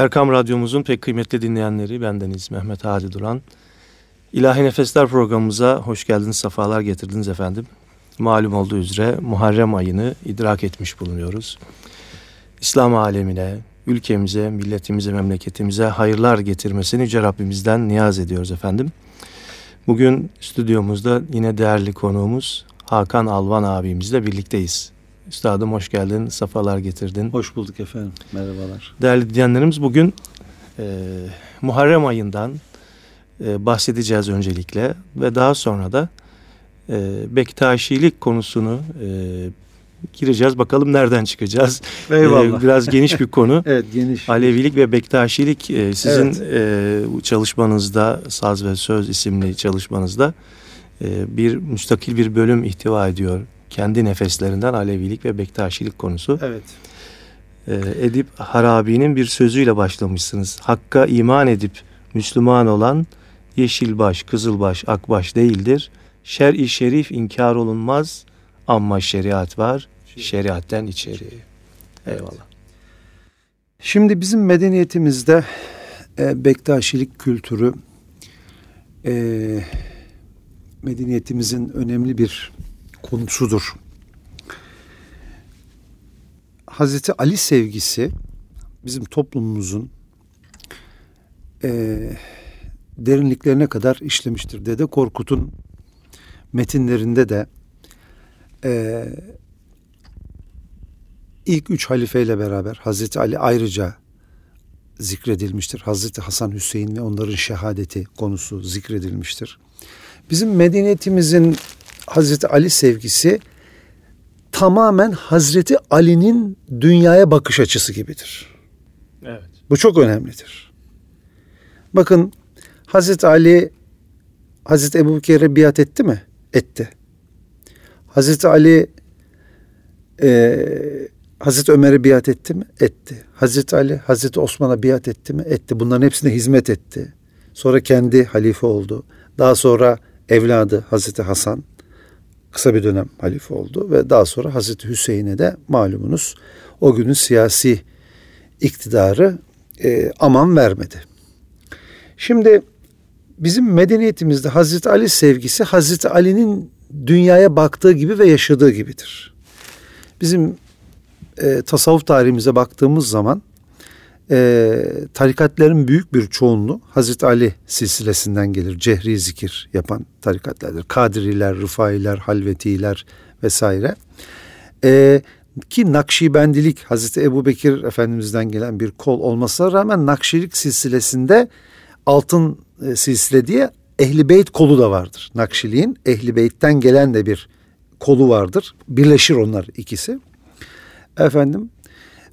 Erkam Radyomuzun pek kıymetli dinleyenleri bendeniz Mehmet Hadi Duran. İlahi Nefesler programımıza hoş geldiniz, sefalar getirdiniz efendim. Malum olduğu üzere Muharrem ayını idrak etmiş bulunuyoruz. İslam alemine, ülkemize, milletimize, memleketimize hayırlar getirmesini Yüce Rabbimizden niyaz ediyoruz efendim. Bugün stüdyomuzda yine değerli konuğumuz Hakan Alvan abimizle birlikteyiz. Üstadım hoş geldin, safalar getirdin. Hoş bulduk efendim, merhabalar. Değerli dinleyenlerimiz bugün e, Muharrem ayından e, bahsedeceğiz öncelikle ve daha sonra da e, Bektaşilik konusunu e, gireceğiz. Bakalım nereden çıkacağız. Eyvallah. E, biraz geniş bir konu. evet geniş. Alevilik ve Bektaşilik e, sizin evet. e, çalışmanızda Saz ve Söz isimli çalışmanızda e, bir müstakil bir bölüm ihtiva ediyor kendi nefeslerinden Alevilik ve Bektaşilik konusu. Evet. Ee, Edip Harabi'nin bir sözüyle başlamışsınız. Hakka iman edip Müslüman olan yeşilbaş, kızılbaş, akbaş değildir. Şer-i şerif inkar olunmaz ama şeriat var. Şeriatten içeri. Eyvallah. Şimdi bizim medeniyetimizde e, Bektaşilik kültürü e, medeniyetimizin önemli bir konusudur. Hazreti Ali sevgisi bizim toplumumuzun e, derinliklerine kadar işlemiştir. Dede Korkut'un metinlerinde de e, ilk üç halifeyle beraber Hazreti Ali ayrıca zikredilmiştir. Hazreti Hasan Hüseyin ve onların şehadeti konusu zikredilmiştir. Bizim medeniyetimizin Hazreti Ali sevgisi tamamen Hazreti Ali'nin dünyaya bakış açısı gibidir. Evet. Bu çok önemlidir. Bakın Hazreti Ali Hazreti Ebu Bekir'e biat etti mi? Etti. Hazreti Ali e, Hazreti Ömer'e biat etti mi? Etti. Hazreti Ali Hazreti Osman'a biat etti mi? Etti. Bunların hepsine hizmet etti. Sonra kendi halife oldu. Daha sonra evladı Hazreti Hasan kısa bir dönem halife oldu ve daha sonra Hazreti Hüseyin'e de malumunuz o günün siyasi iktidarı e, aman vermedi. Şimdi bizim medeniyetimizde Hazreti Ali sevgisi Hazreti Ali'nin dünyaya baktığı gibi ve yaşadığı gibidir. Bizim e, tasavvuf tarihimize baktığımız zaman e, tarikatların büyük bir çoğunluğu Hazreti Ali silsilesinden gelir. Cehri zikir yapan tarikatlardır. Kadiriler, Rıfailer, Halvetiler vesaire. E, ki Nakşibendilik Hazreti Ebu Bekir Efendimiz'den gelen bir kol olmasına rağmen Nakşilik silsilesinde altın e, silsile diye Ehli Beyt kolu da vardır. Nakşiliğin Ehli Beyt'ten gelen de bir kolu vardır. Birleşir onlar ikisi. Efendim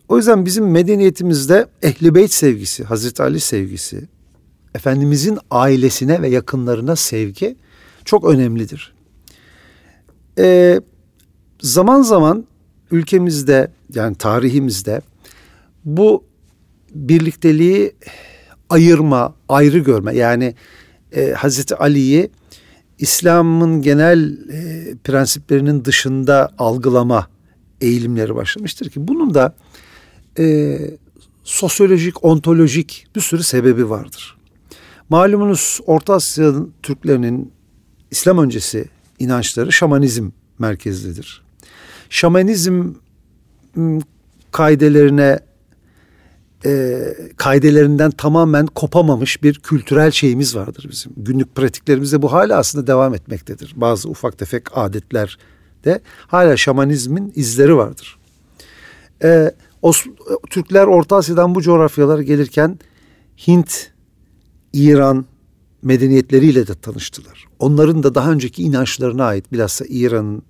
o yüzden bizim medeniyetimizde ehli beyt sevgisi, Hazreti Ali sevgisi, Efendimizin ailesine ve yakınlarına sevgi çok önemlidir. Ee, zaman zaman ülkemizde yani tarihimizde bu birlikteliği ayırma, ayrı görme yani e, Hazreti Ali'yi İslam'ın genel e, prensiplerinin dışında algılama eğilimleri başlamıştır ki bunun da e, sosyolojik, ontolojik bir sürü sebebi vardır. Malumunuz Orta Asya'nın Türklerinin İslam öncesi inançları şamanizm merkezlidir. Şamanizm kaidelerine e, kaidelerinden tamamen kopamamış bir kültürel şeyimiz vardır bizim. Günlük pratiklerimizde bu hala aslında devam etmektedir. Bazı ufak tefek adetler de hala şamanizmin izleri vardır. E, Os Türkler Orta Asya'dan bu coğrafyalara gelirken Hint, İran medeniyetleriyle de tanıştılar. Onların da daha önceki inançlarına ait bilhassa İran'ın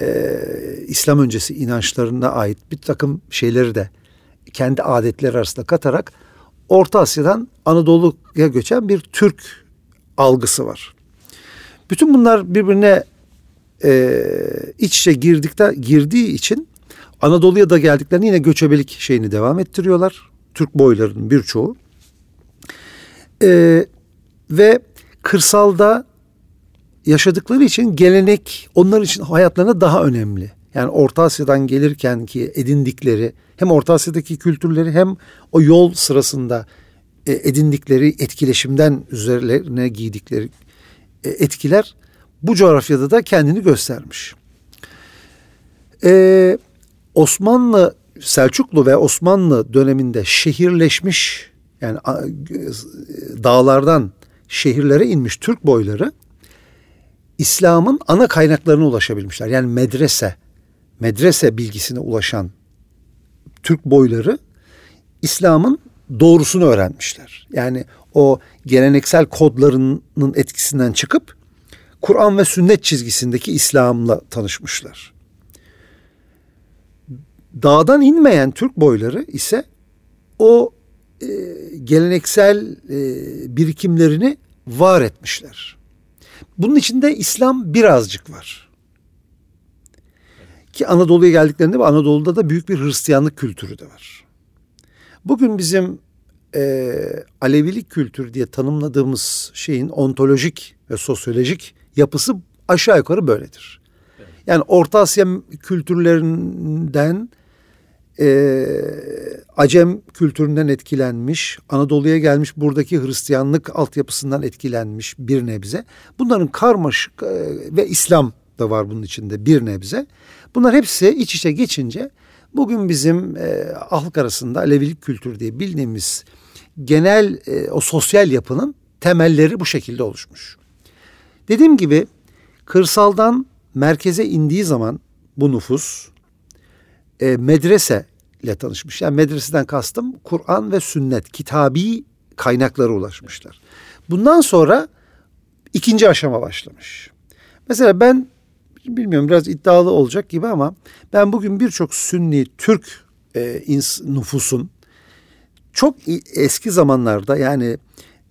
e, İslam öncesi inançlarına ait bir takım şeyleri de kendi adetleri arasında katarak Orta Asya'dan Anadolu'ya göçen bir Türk algısı var. Bütün bunlar birbirine e, iç içe girdikten girdiği için Anadolu'ya da geldiklerinde yine göçebelik şeyini devam ettiriyorlar. Türk boylarının birçoğu. Ee, ve kırsalda yaşadıkları için gelenek onlar için hayatlarına daha önemli Yani Orta Asya'dan gelirken ki edindikleri hem Orta Asya'daki kültürleri hem o yol sırasında e, edindikleri etkileşimden üzerlerine giydikleri e, etkiler bu coğrafyada da kendini göstermiş. Ee, Osmanlı, Selçuklu ve Osmanlı döneminde şehirleşmiş yani dağlardan şehirlere inmiş Türk boyları İslam'ın ana kaynaklarına ulaşabilmişler. Yani medrese, medrese bilgisine ulaşan Türk boyları İslam'ın doğrusunu öğrenmişler. Yani o geleneksel kodlarının etkisinden çıkıp Kur'an ve sünnet çizgisindeki İslam'la tanışmışlar. Dağdan inmeyen Türk boyları ise o e, geleneksel e, birikimlerini var etmişler. Bunun içinde İslam birazcık var. Ki Anadolu'ya geldiklerinde Anadolu'da da büyük bir Hristiyanlık kültürü de var. Bugün bizim e, Alevilik kültürü diye tanımladığımız şeyin ontolojik ve sosyolojik yapısı aşağı yukarı böyledir. Yani Orta Asya kültürlerinden e, Acem kültüründen etkilenmiş, Anadolu'ya gelmiş buradaki Hristiyanlık altyapısından etkilenmiş bir nebze. Bunların karmaşık e, ve İslam da var bunun içinde bir nebze. Bunlar hepsi iç içe geçince bugün bizim e, halk arasında Alevilik kültürü diye bildiğimiz genel e, o sosyal yapının temelleri bu şekilde oluşmuş. Dediğim gibi kırsaldan merkeze indiği zaman bu nüfus e, medrese ile tanışmış. Yani medreseden kastım Kur'an ve sünnet, kitabi kaynaklara ulaşmışlar. Bundan sonra ikinci aşama başlamış. Mesela ben bilmiyorum biraz iddialı olacak gibi ama ben bugün birçok Sünni Türk e, nüfusun çok eski zamanlarda yani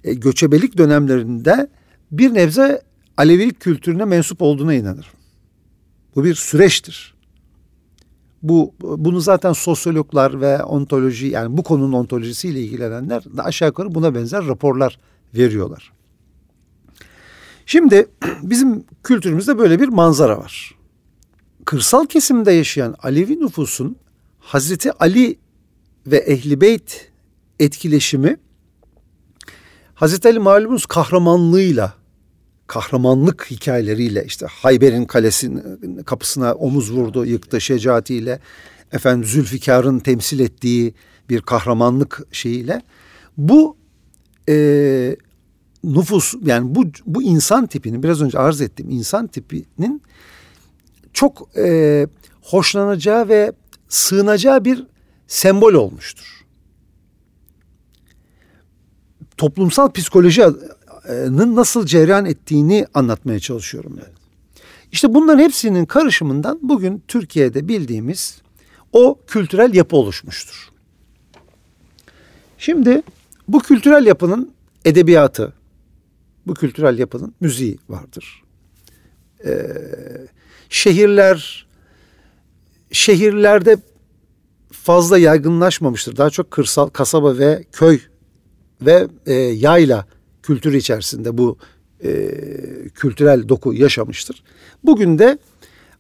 e, göçebelik dönemlerinde bir nebze Alevilik kültürüne mensup olduğuna inanırım. Bu bir süreçtir. Bu bunu zaten sosyologlar ve ontoloji yani bu konunun ontolojisiyle ilgilenenler aşağı yukarı buna benzer raporlar veriyorlar. Şimdi bizim kültürümüzde böyle bir manzara var. Kırsal kesimde yaşayan Alevi nüfusun Hazreti Ali ve Ehli Beyt etkileşimi Hazreti Ali malumunuz kahramanlığıyla kahramanlık hikayeleriyle işte Hayber'in kalesinin kapısına omuz vurdu, yıktı şecaatiyle. Efendim Zülfikar'ın temsil ettiği bir kahramanlık şeyiyle. Bu e, nüfus yani bu bu insan tipinin biraz önce arz ettiğim insan tipinin çok e, hoşlanacağı ve sığınacağı bir sembol olmuştur. Toplumsal psikoloji nasıl cereyan ettiğini anlatmaya çalışıyorum ben. İşte bunların hepsinin karışımından bugün Türkiye'de bildiğimiz o kültürel yapı oluşmuştur. Şimdi bu kültürel yapının edebiyatı, bu kültürel yapının müziği vardır. Ee, şehirler, şehirlerde fazla yaygınlaşmamıştır. Daha çok kırsal, kasaba ve köy ve e, yayla kültür içerisinde bu e, kültürel doku yaşamıştır. Bugün de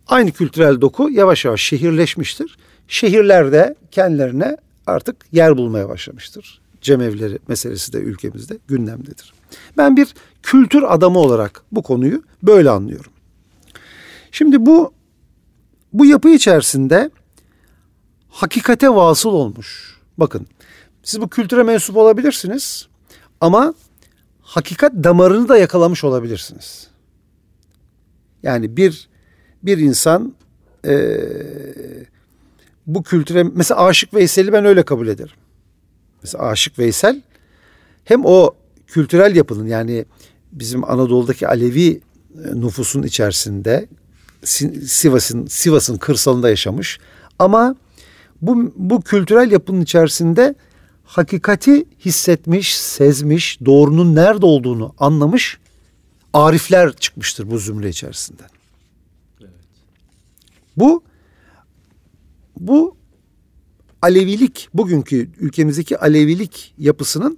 aynı kültürel doku yavaş yavaş şehirleşmiştir. Şehirlerde kendilerine artık yer bulmaya başlamıştır. Cemevleri meselesi de ülkemizde gündemdedir. Ben bir kültür adamı olarak bu konuyu böyle anlıyorum. Şimdi bu bu yapı içerisinde hakikate vasıl olmuş. Bakın siz bu kültüre mensup olabilirsiniz ama hakikat damarını da yakalamış olabilirsiniz. Yani bir bir insan e, bu kültüre mesela Aşık Veysel'i ben öyle kabul ederim. Mesela Aşık Veysel hem o kültürel yapının yani bizim Anadolu'daki Alevi nüfusun içerisinde Sivas'ın Sivas'ın kırsalında yaşamış ama bu bu kültürel yapının içerisinde hakikati hissetmiş, sezmiş, doğrunun nerede olduğunu anlamış arifler çıkmıştır bu zümre içerisinden. Evet. Bu bu Alevilik, bugünkü ülkemizdeki Alevilik yapısının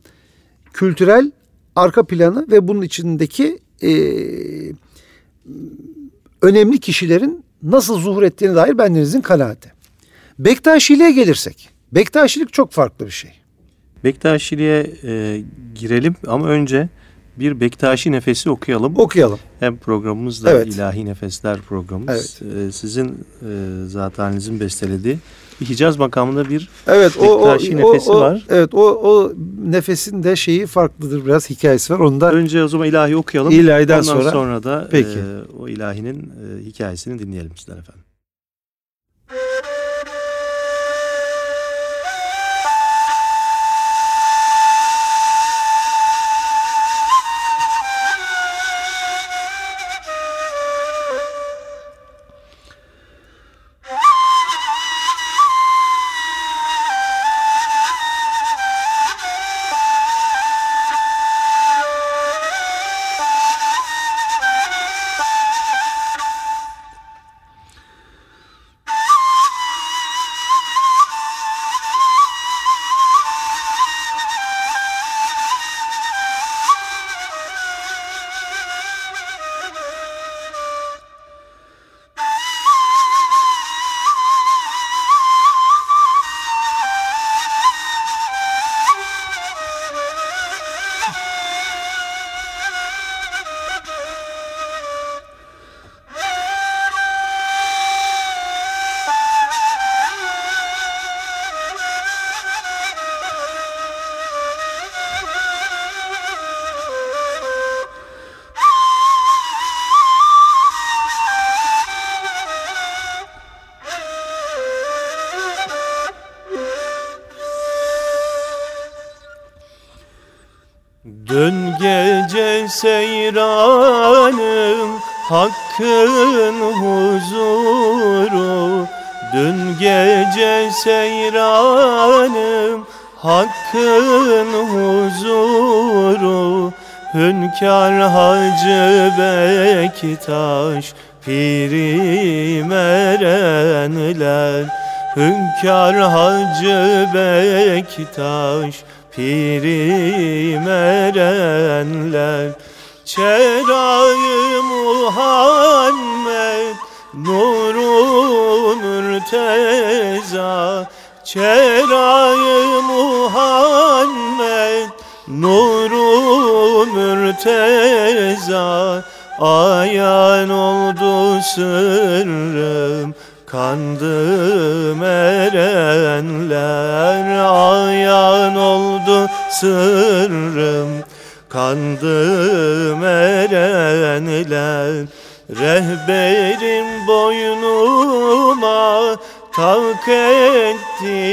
kültürel arka planı ve bunun içindeki e, önemli kişilerin nasıl zuhur ettiğine dair bendenizin kanaati. Bektaşiliğe gelirsek. Bektaşilik çok farklı bir şey. Bektaşiliğe e, girelim ama önce bir Bektaşi nefesi okuyalım. Okuyalım. Hem programımız da Evet. İlahi Nefesler programımız. Evet. E, sizin e, zatenizin bestelediği bir Hicaz makamında bir Evet o o, Bektaşi o, nefesi o- var. Evet o o nefesin de şeyi farklıdır biraz hikayesi var. Onu da Önce o zaman ilahi okuyalım. İlahiden Ondan sonra- sonra, da Peki. e, o ilahinin e, hikayesini dinleyelim sizden efendim. Hünkar Hacı Bektaş Piri merenler. Hünkar Hacı Bektaş Piri merenler. Çerayı Muhammed Nuru mürteza. Çerayı Ayan oldu sırrım Kandım erenler. Ayan oldu sırrım Kandım erenler. Rehberim boynuma Tak ettiresen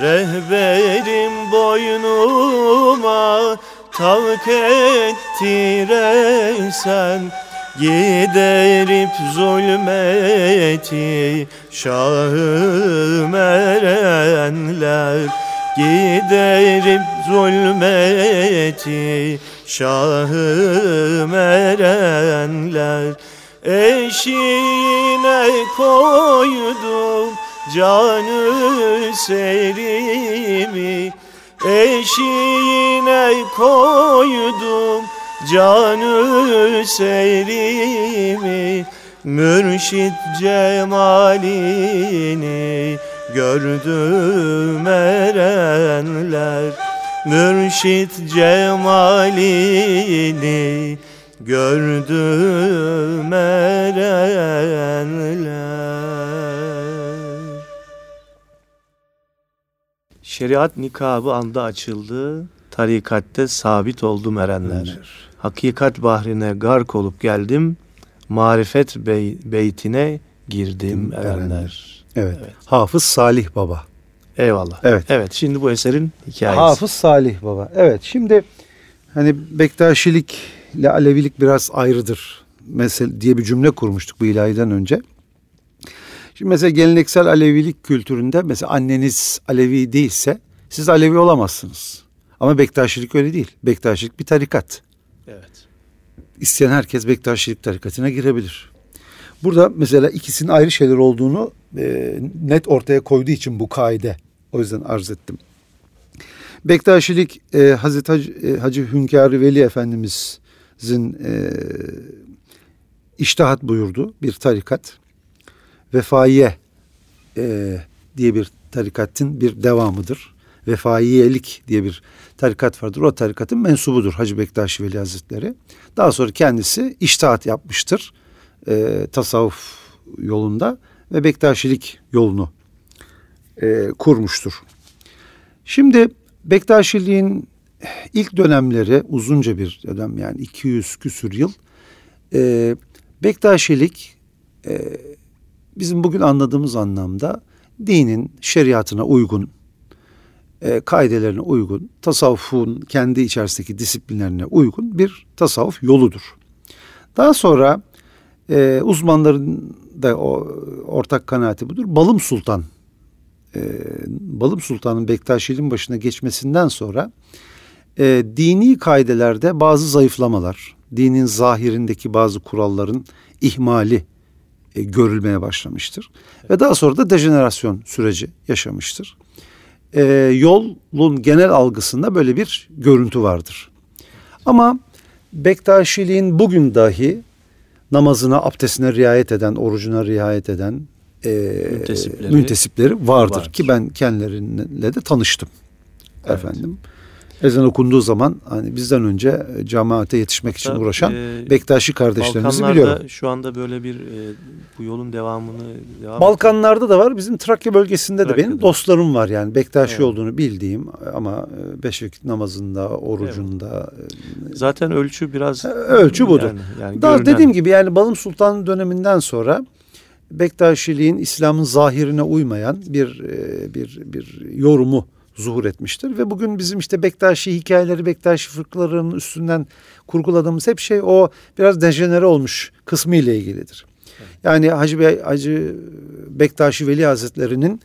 Rehberim boynuma Tak ettiresen Giderip zulmeti Şahım erenler. Giderip zulmeti Şahım erenler. Eşiğine koydum canı serimi Eşiğine koydum canı serimi Mürşit cemalini gördüm erenler. Mürşit cemalini gördüm erenler Şeriat nikabı anda açıldı, tarikatte sabit oldum erenler. Hakikat bahrine gark olup geldim, marifet bey, beytine girdim Erenler. erenler. evet. Hafız Salih Baba. Eyvallah. Evet. Evet, şimdi bu eserin hikayesi. Hafız Salih Baba. Evet şimdi hani Bektaşilik ile Alevilik biraz ayrıdır. Mesela diye bir cümle kurmuştuk bu ilahiden önce. Şimdi mesela geleneksel Alevilik kültüründe mesela anneniz Alevi değilse siz Alevi olamazsınız. Ama Bektaşilik öyle değil. Bektaşilik bir tarikat. Evet. İsteyen herkes Bektaşilik tarikatına girebilir. Burada mesela ikisinin ayrı şeyler olduğunu e, net ortaya koyduğu için bu kaide. O yüzden arz ettim. Bektaşilik e, Hazreti Hacı, e, Hacı Hünkârı Veli Efendimizin e, iştihat buyurdu bir tarikat. Vefaiye e, diye bir tarikatın bir devamıdır. Vefaiyelik diye bir tarikat vardır. O tarikatın mensubudur Hacı Bektaşi Veli Hazretleri. Daha sonra kendisi iştihat yapmıştır. E, tasavvuf yolunda ve Bektaşilik yolunu e, kurmuştur. Şimdi Bektaşiliğin ilk dönemleri uzunca bir dönem yani 200 küsür yıl e, Bektaşilik e, bizim bugün anladığımız anlamda dinin şeriatına uygun, e, kaidelerine uygun, tasavvufun kendi içerisindeki disiplinlerine uygun bir tasavvuf yoludur. Daha sonra e, uzmanların da o ortak kanaati budur. Balım Sultan, e, Balım Sultan'ın Bektaşiliğin başına geçmesinden sonra e, dini kaidelerde bazı zayıflamalar, dinin zahirindeki bazı kuralların ihmali e, görülmeye başlamıştır. Ve daha sonra da dejenerasyon süreci yaşamıştır. E, yolun genel algısında böyle bir görüntü vardır. Ama Bektaşiliğin bugün dahi namazına, abdestine riayet eden, orucuna riayet eden e, müntesipleri, müntesipleri vardır. vardır. Ki ben kendileriyle de tanıştım. Evet. Efendim ezan okunduğu zaman hani bizden önce e, cemaate yetişmek için Tabii, uğraşan e, Bektaşi kardeşlerimizi biliyorum. şu anda böyle bir e, bu yolun devamını devam Balkanlarda da var. Bizim Trakya bölgesinde Trakya'da. de benim dostlarım var yani Bektaşi evet. olduğunu bildiğim ama e, beş vakit namazında, orucunda. Evet. Zaten ölçü biraz ölçü budur. Yani, yani Daha görünen... dediğim gibi yani Balım Sultan döneminden sonra Bektaşiliğin İslam'ın zahirine uymayan bir bir bir yorumu zuhur etmiştir. Ve bugün bizim işte Bektaşi hikayeleri, Bektaşi fırkalarının üstünden kurguladığımız hep şey o biraz dejenere olmuş kısmı ile ilgilidir. Yani Hacı, Bey, Hacı Bektaşi Veli Hazretleri'nin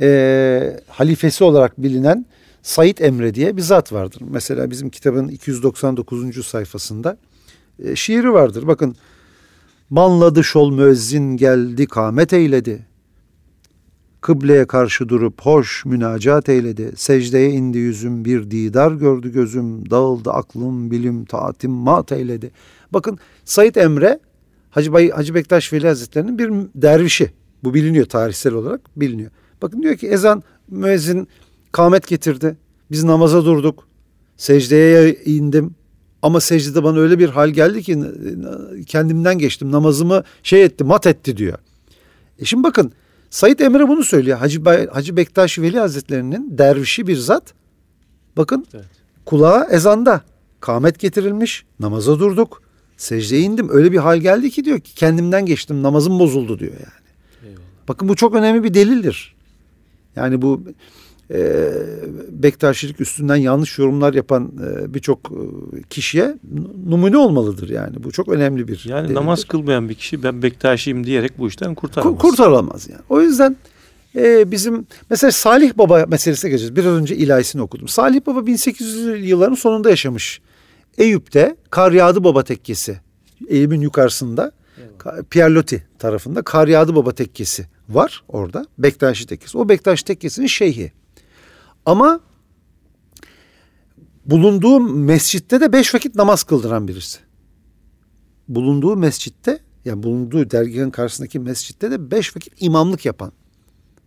e, halifesi olarak bilinen Said Emre diye bir zat vardır. Mesela bizim kitabın 299. sayfasında e, şiiri vardır. Bakın Banladı şol müezzin geldi kamet eyledi. Kıbleye karşı durup hoş münacat eyledi. Secdeye indi yüzüm bir didar gördü gözüm. Dağıldı aklım bilim taatim mat eyledi. Bakın Said Emre Hacı, Bay, Hacı Bektaş Veli Hazretleri'nin bir dervişi. Bu biliniyor tarihsel olarak biliniyor. Bakın diyor ki ezan müezzin kamet getirdi. Biz namaza durduk. Secdeye indim. Ama secdede bana öyle bir hal geldi ki kendimden geçtim. Namazımı şey etti, mat etti diyor. E şimdi bakın Said Emre bunu söylüyor. Hacı, Bay, Hacı Bektaş Veli Hazretlerinin dervişi bir zat. Bakın evet. kulağa ezanda kamet getirilmiş. Namaza durduk. Secdeye indim. Öyle bir hal geldi ki diyor ki kendimden geçtim. Namazım bozuldu diyor yani. Eyvallah. Bakın bu çok önemli bir delildir. Yani bu e, Bektaşilik üstünden yanlış yorumlar yapan e, birçok e, kişiye numune olmalıdır yani. Bu çok önemli bir Yani delildir. namaz kılmayan bir kişi ben Bektaşiyim diyerek bu işten kurtaramaz. Kurtaramaz yani. O yüzden e, bizim mesela Salih Baba meselesine geleceğiz. Biraz önce ilahisini okudum. Salih Baba 1800'lü yılların sonunda yaşamış. Eyüp'te Kar Yağdı Baba Tekkesi. Eyüp'ün yukarısında evet. Pierlotti tarafında Kar Yağdı Baba Tekkesi var orada. Bektaşi Tekkesi. O Bektaşi Tekkesi'nin şeyhi. Ama bulunduğu mescitte de beş vakit namaz kıldıran birisi. Bulunduğu mescitte yani bulunduğu dergahın karşısındaki mescitte de beş vakit imamlık yapan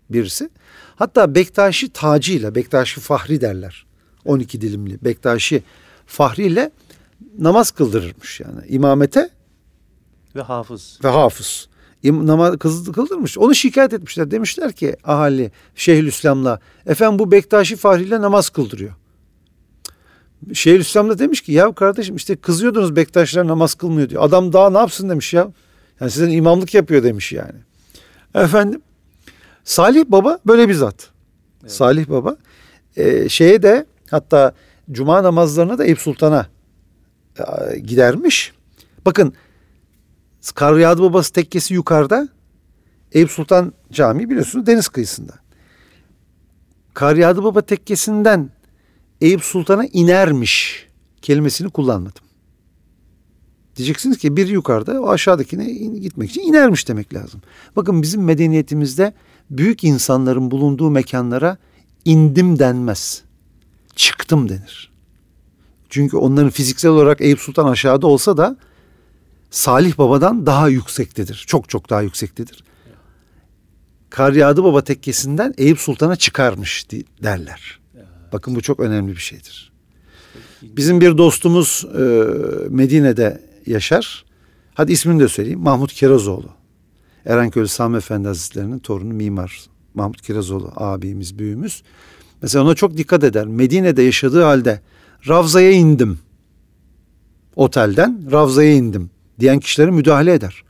birisi. Hatta Bektaşi Taci ile Bektaşi Fahri derler. 12 dilimli Bektaşi Fahri ile namaz kıldırırmış yani imamete ve hafız. Ve hafız namaz kıldırmış. Onu şikayet etmişler. Demişler ki ahali Şeyhülislam'la efendim bu Bektaşi Fahri ile namaz kıldırıyor. Şeyhülislam da demiş ki ya kardeşim işte kızıyordunuz Bektaşiler namaz kılmıyor diyor. Adam daha ne yapsın demiş ya. Yani sizin imamlık yapıyor demiş yani. Efendim Salih Baba böyle bir zat. Evet. Salih Baba e, şeye de hatta cuma namazlarına da Eyüp Sultan'a e, gidermiş. Bakın Karyadi Babası tekkesi yukarıda. Eyüp Sultan Camii biliyorsunuz deniz kıyısında. Karyadi Baba tekkesinden Eyüp Sultan'a inermiş kelimesini kullanmadım. Diyeceksiniz ki bir yukarıda o aşağıdakine gitmek için inermiş demek lazım. Bakın bizim medeniyetimizde büyük insanların bulunduğu mekanlara indim denmez. Çıktım denir. Çünkü onların fiziksel olarak Eyüp Sultan aşağıda olsa da Salih Baba'dan daha yüksektedir. Çok çok daha yüksektedir. Kar yağdı baba tekkesinden Eyüp Sultan'a çıkarmış derler. Bakın bu çok önemli bir şeydir. Bizim bir dostumuz e, Medine'de yaşar. Hadi ismini de söyleyeyim. Mahmut Kirazoğlu. Erenköylü Sami Efendi Hazretleri'nin torunu mimar. Mahmut Kirazoğlu abimiz, büyüğümüz. Mesela ona çok dikkat eder. Medine'de yaşadığı halde Ravza'ya indim. Otelden Ravza'ya indim diyen kişilere müdahale eder.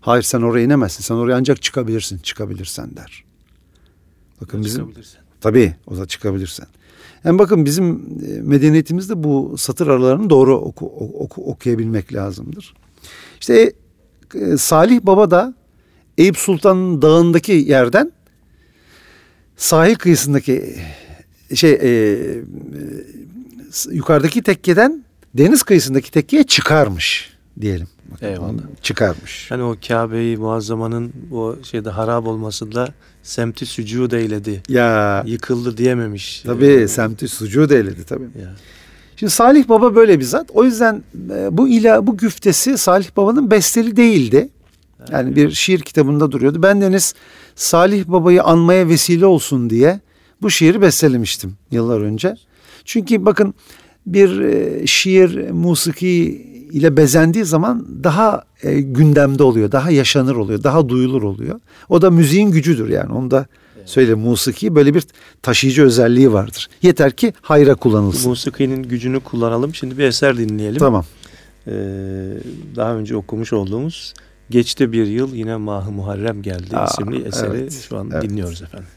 Hayır sen oraya inemezsin. Sen oraya ancak çıkabilirsin. Çıkabilirsen der. Bakın bizim tabii o da çıkabilirsen. Yani bakın bizim e, medeniyetimizde bu satır aralarını doğru oku, oku, okuyabilmek lazımdır. İşte e, Salih Baba da Eyüp Sultan'ın dağındaki yerden sahil kıyısındaki şey e, e, yukarıdaki tekkeden deniz kıyısındaki tekkeye çıkarmış diyelim. Eyvallah. Çıkarmış. Hani o Kabe'yi Muazzama'nın o şeyde harap olmasında semti sucuğu eyledi. Ya. Yıkıldı diyememiş. Tabii ee, semti sucuğu eyledi tabii. Ya. Şimdi Salih Baba böyle bir zat. O yüzden e, bu ila bu güftesi Salih Baba'nın besteli değildi. Yani bir şiir kitabında duruyordu. Ben deniz Salih Baba'yı anmaya vesile olsun diye bu şiiri bestelemiştim yıllar önce. Çünkü bakın bir e, şiir, musiki ile bezendiği zaman daha e, gündemde oluyor, daha yaşanır oluyor, daha duyulur oluyor. O da müziğin gücüdür yani. Onu da söyle musiki böyle bir taşıyıcı özelliği vardır. Yeter ki hayra kullanılsın. Musikinin gücünü kullanalım. Şimdi bir eser dinleyelim. Tamam. Ee, daha önce okumuş olduğumuz Geçti bir yıl yine Mah-ı Muharrem geldi Aa, isimli eseri evet, şu an evet. dinliyoruz efendim.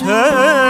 Ya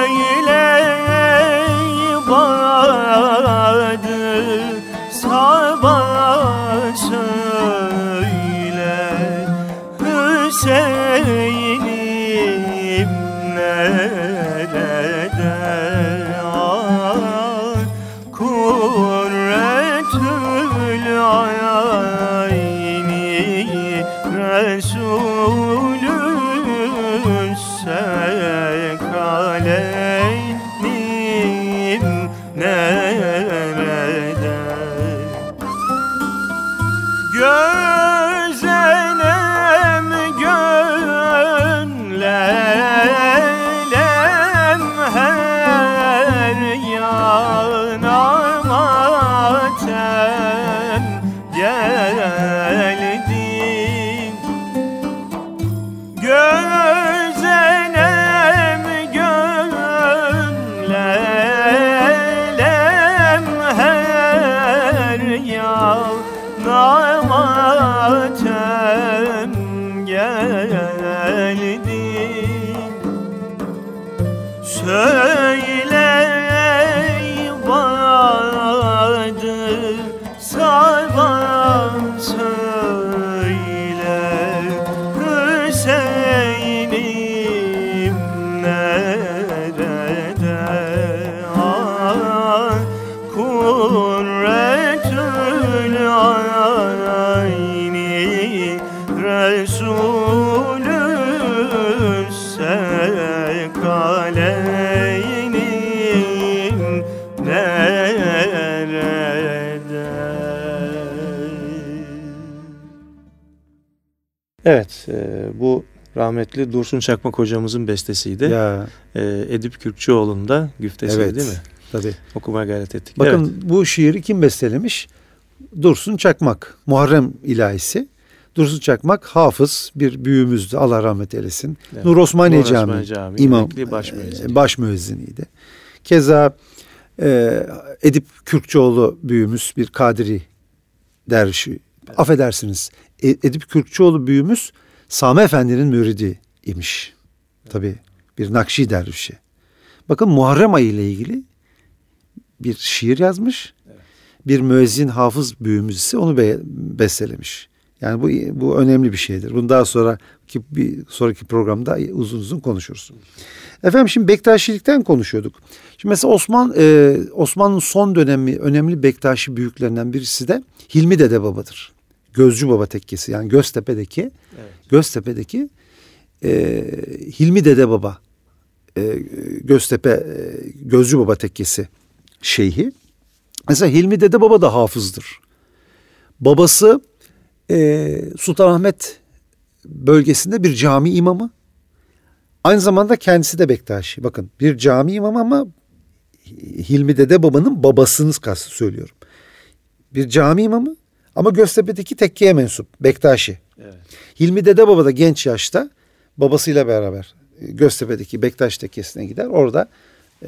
Evet, e, bu rahmetli Dursun Çakmak hocamızın bestesiydi. Ya. E, Edip Kürkçüoğlu'nun da güftesiydi evet, değil mi? Tabii. Okumaya gayret ettik. Bakın evet. bu şiiri kim bestelemiş? Dursun Çakmak, Muharrem ilahisi. Dursun Çakmak hafız bir büyüğümüzdü. Allah rahmet eylesin. Evet. Nur Osmaniye Nur Camii, Camii imam baş, müezzini. baş müezziniydi. Keza e, Edip Kürkçoğlu büyüğümüz bir Kadiri dervişi. Evet. Affedersiniz. E, Edip Kürkçoğlu büyüğümüz Sami Efendi'nin müridi imiş. Tabi bir Nakşi dervişi. Bakın Muharrem ayı ile ilgili bir şiir yazmış. Bir müezzin hafız büyüğümüz ise onu be bestelemiş. Yani bu bu önemli bir şeydir. Bunu daha sonra ki bir sonraki programda uzun uzun konuşuruz. Efendim şimdi Bektaşilikten konuşuyorduk. Şimdi mesela Osman e, Osmanlı'nın son dönemi önemli Bektaşi büyüklerinden birisi de Hilmi Dede Baba'dır. Gözcü Baba tekkesi yani Göztepe'deki evet. Göztepe'deki e, Hilmi Dede Baba e, Göztepe e, Gözcü Baba tekkesi şeyhi. Mesela Hilmi Dede Baba da hafızdır. Babası e, Sultanahmet bölgesinde bir cami imamı. Aynı zamanda kendisi de Bektaşi. Bakın bir cami imamı ama Hilmi Dede Baba'nın babasını kastı söylüyorum. Bir cami imamı ama Göztepe'deki tekkeye mensup Bektaşi. Evet. Hilmi Dede Baba da genç yaşta babasıyla beraber Göztepe'deki Bektaş tekkesine gider. Orada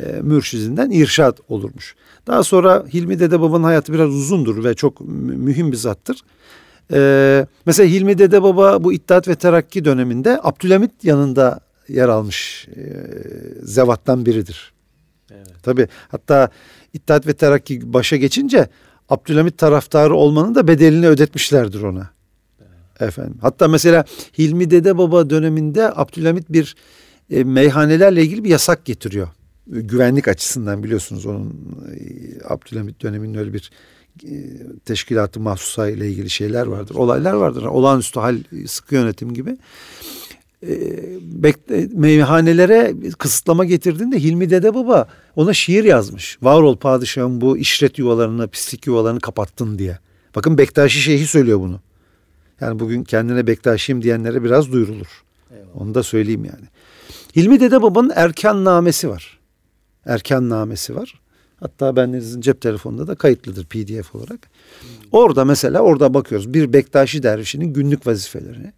e, mürşizinden irşad olurmuş. Daha sonra Hilmi Dede Baba'nın hayatı biraz uzundur ve çok mühim bir zattır. Ee, mesela Hilmi Dede Baba bu İttihat ve Terakki döneminde Abdülhamit yanında yer almış e, zevattan biridir. Evet. Tabi hatta İttihat ve Terakki başa geçince Abdülhamit taraftarı olmanın da bedelini ödetmişlerdir ona. Efendim. Hatta mesela Hilmi Dede Baba döneminde Abdülhamit bir e, meyhanelerle ilgili bir yasak getiriyor. Güvenlik açısından biliyorsunuz onun e, Abdülhamit döneminin öyle bir e, teşkilatı mahsusa ile ilgili şeyler vardır. Olaylar vardır. Olağanüstü hal sıkı yönetim gibi. E, meyhanelere kısıtlama getirdiğinde Hilmi Dede Baba ona şiir yazmış. Var ol padişahım bu işret yuvalarını, pislik yuvalarını kapattın diye. Bakın Bektaşi Şeyhi söylüyor bunu. Yani bugün kendine Bektaşiyim diyenlere biraz duyurulur. Eyvallah. Onu da söyleyeyim yani. Hilmi Dede Baba'nın erkan namesi var. Erkan namesi var. Hatta bendenizin cep telefonunda da kayıtlıdır PDF olarak. Orada mesela orada bakıyoruz bir Bektaşi dervişinin günlük vazifelerini.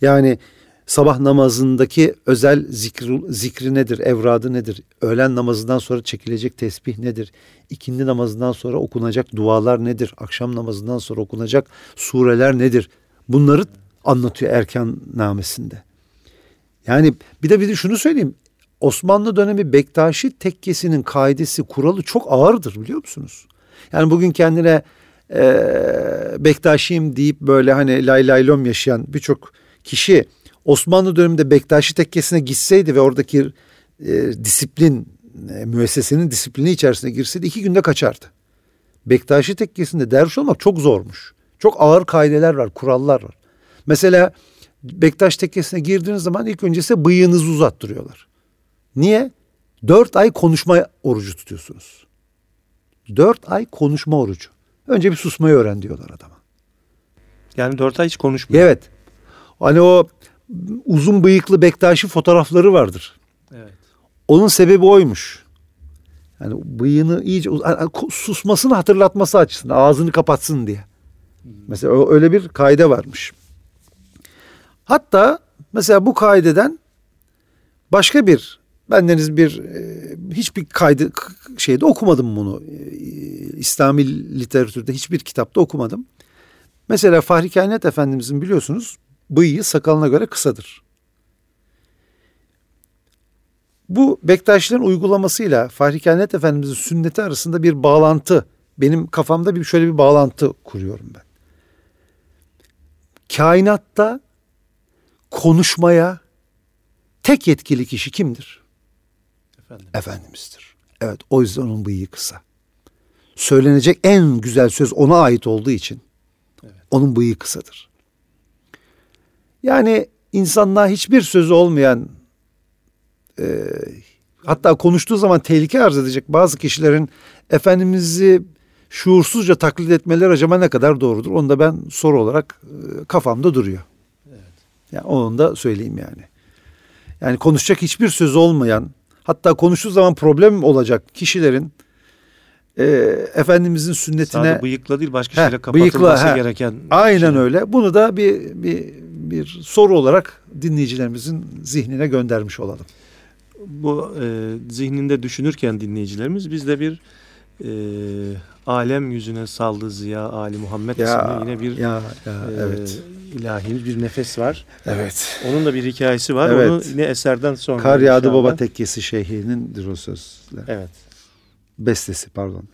Yani sabah namazındaki özel zikri, zikri nedir, evradı nedir? Öğlen namazından sonra çekilecek tesbih nedir? İkindi namazından sonra okunacak dualar nedir? Akşam namazından sonra okunacak sureler nedir? Bunları anlatıyor erken namesinde. Yani bir de bir de şunu söyleyeyim. Osmanlı dönemi Bektaşi tekkesinin kaidesi, kuralı çok ağırdır biliyor musunuz? Yani bugün kendine e, Bektaşiyim deyip böyle hani lay lay lom yaşayan birçok kişi Osmanlı döneminde Bektaşi tekkesine gitseydi ve oradaki e, disiplin, e, müessesenin disiplini içerisine girseydi iki günde kaçardı. Bektaşi tekkesinde derviş olmak çok zormuş. Çok ağır kaideler var, kurallar var. Mesela Bektaş tekkesine girdiğiniz zaman ilk önce size bıyığınızı uzattırıyorlar. Niye? Dört ay konuşma orucu tutuyorsunuz. Dört ay konuşma orucu. Önce bir susmayı öğren diyorlar adama. Yani dört ay hiç konuşmuyor. Evet. Hani o uzun bıyıklı Bektaşi fotoğrafları vardır. Evet. Onun sebebi oymuş. Yani bıyığını iyice susmasını hatırlatması açısından ağzını kapatsın diye. Hmm. Mesela öyle bir kaide varmış. Hatta mesela bu kaideden başka bir bendeniz bir e, hiçbir kaydı şeyde okumadım bunu. E, İslami literatürde hiçbir kitapta okumadım. Mesela Fahri Kainat Efendimizin biliyorsunuz bıyığı sakalına göre kısadır. Bu Bektaşilerin uygulamasıyla Fahri Kainat Efendimizin sünneti arasında bir bağlantı, benim kafamda bir şöyle bir bağlantı kuruyorum ben. Kainatta konuşmaya tek yetkili kişi kimdir? Efendim. Efendimiz'dir. Evet o yüzden onun bıyığı kısa. söylenecek en güzel söz ona ait olduğu için evet. onun bıyığı kısadır. Yani insanlığa hiçbir sözü olmayan e, hatta konuştuğu zaman tehlike arz edecek bazı kişilerin Efendimiz'i şuursuzca taklit etmeleri acaba ne kadar doğrudur? Onu da ben soru olarak e, kafamda duruyor. Evet. Yani onu da söyleyeyim yani. Yani konuşacak hiçbir söz olmayan hatta konuştuğu zaman problem olacak kişilerin e, Efendimizin sünnetine Sadece bıyıkla değil başka şeyle kapatılması bıyıkla, gereken Aynen şey. öyle. Bunu da bir, bir bir soru olarak dinleyicilerimizin zihnine göndermiş olalım. Bu e, zihninde düşünürken dinleyicilerimiz biz de bir e, alem yüzüne saldı ziya Ali Muhammed ya, isimli yine bir ya, ya, e, evet. ilahi bir nefes var. Evet. Onun da bir hikayesi var. Evet. Onu yine eserden sonra. Kar yağdı baba tekkesi şeyhinindir o sözler. Evet. Bestesi pardon.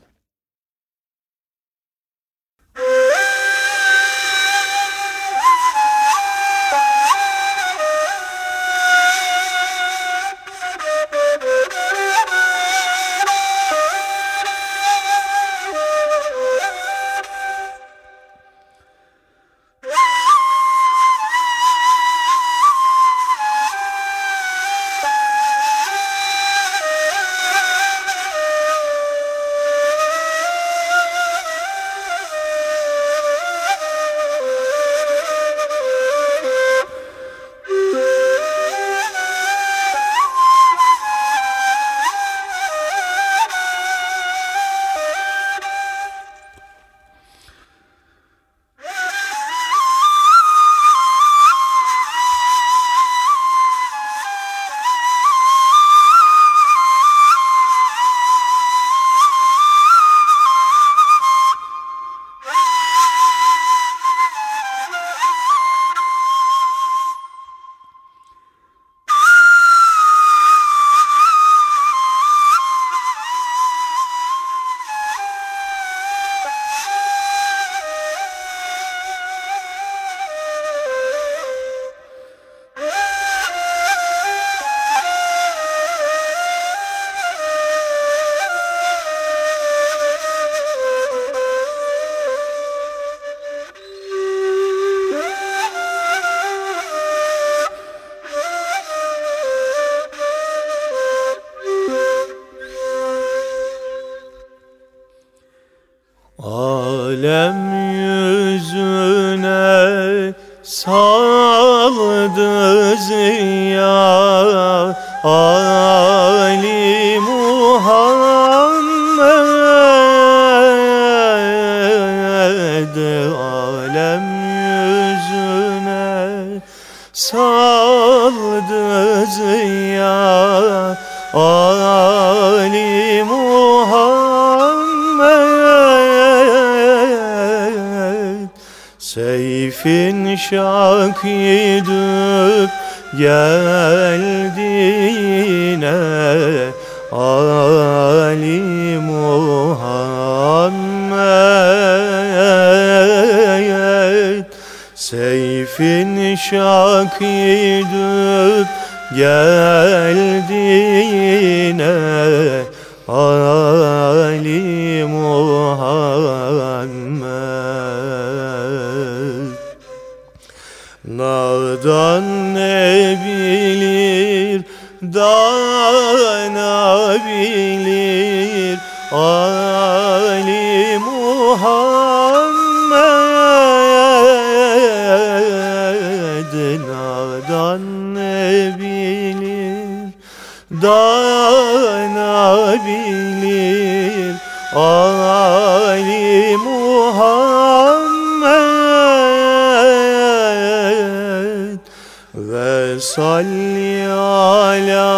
Salli ala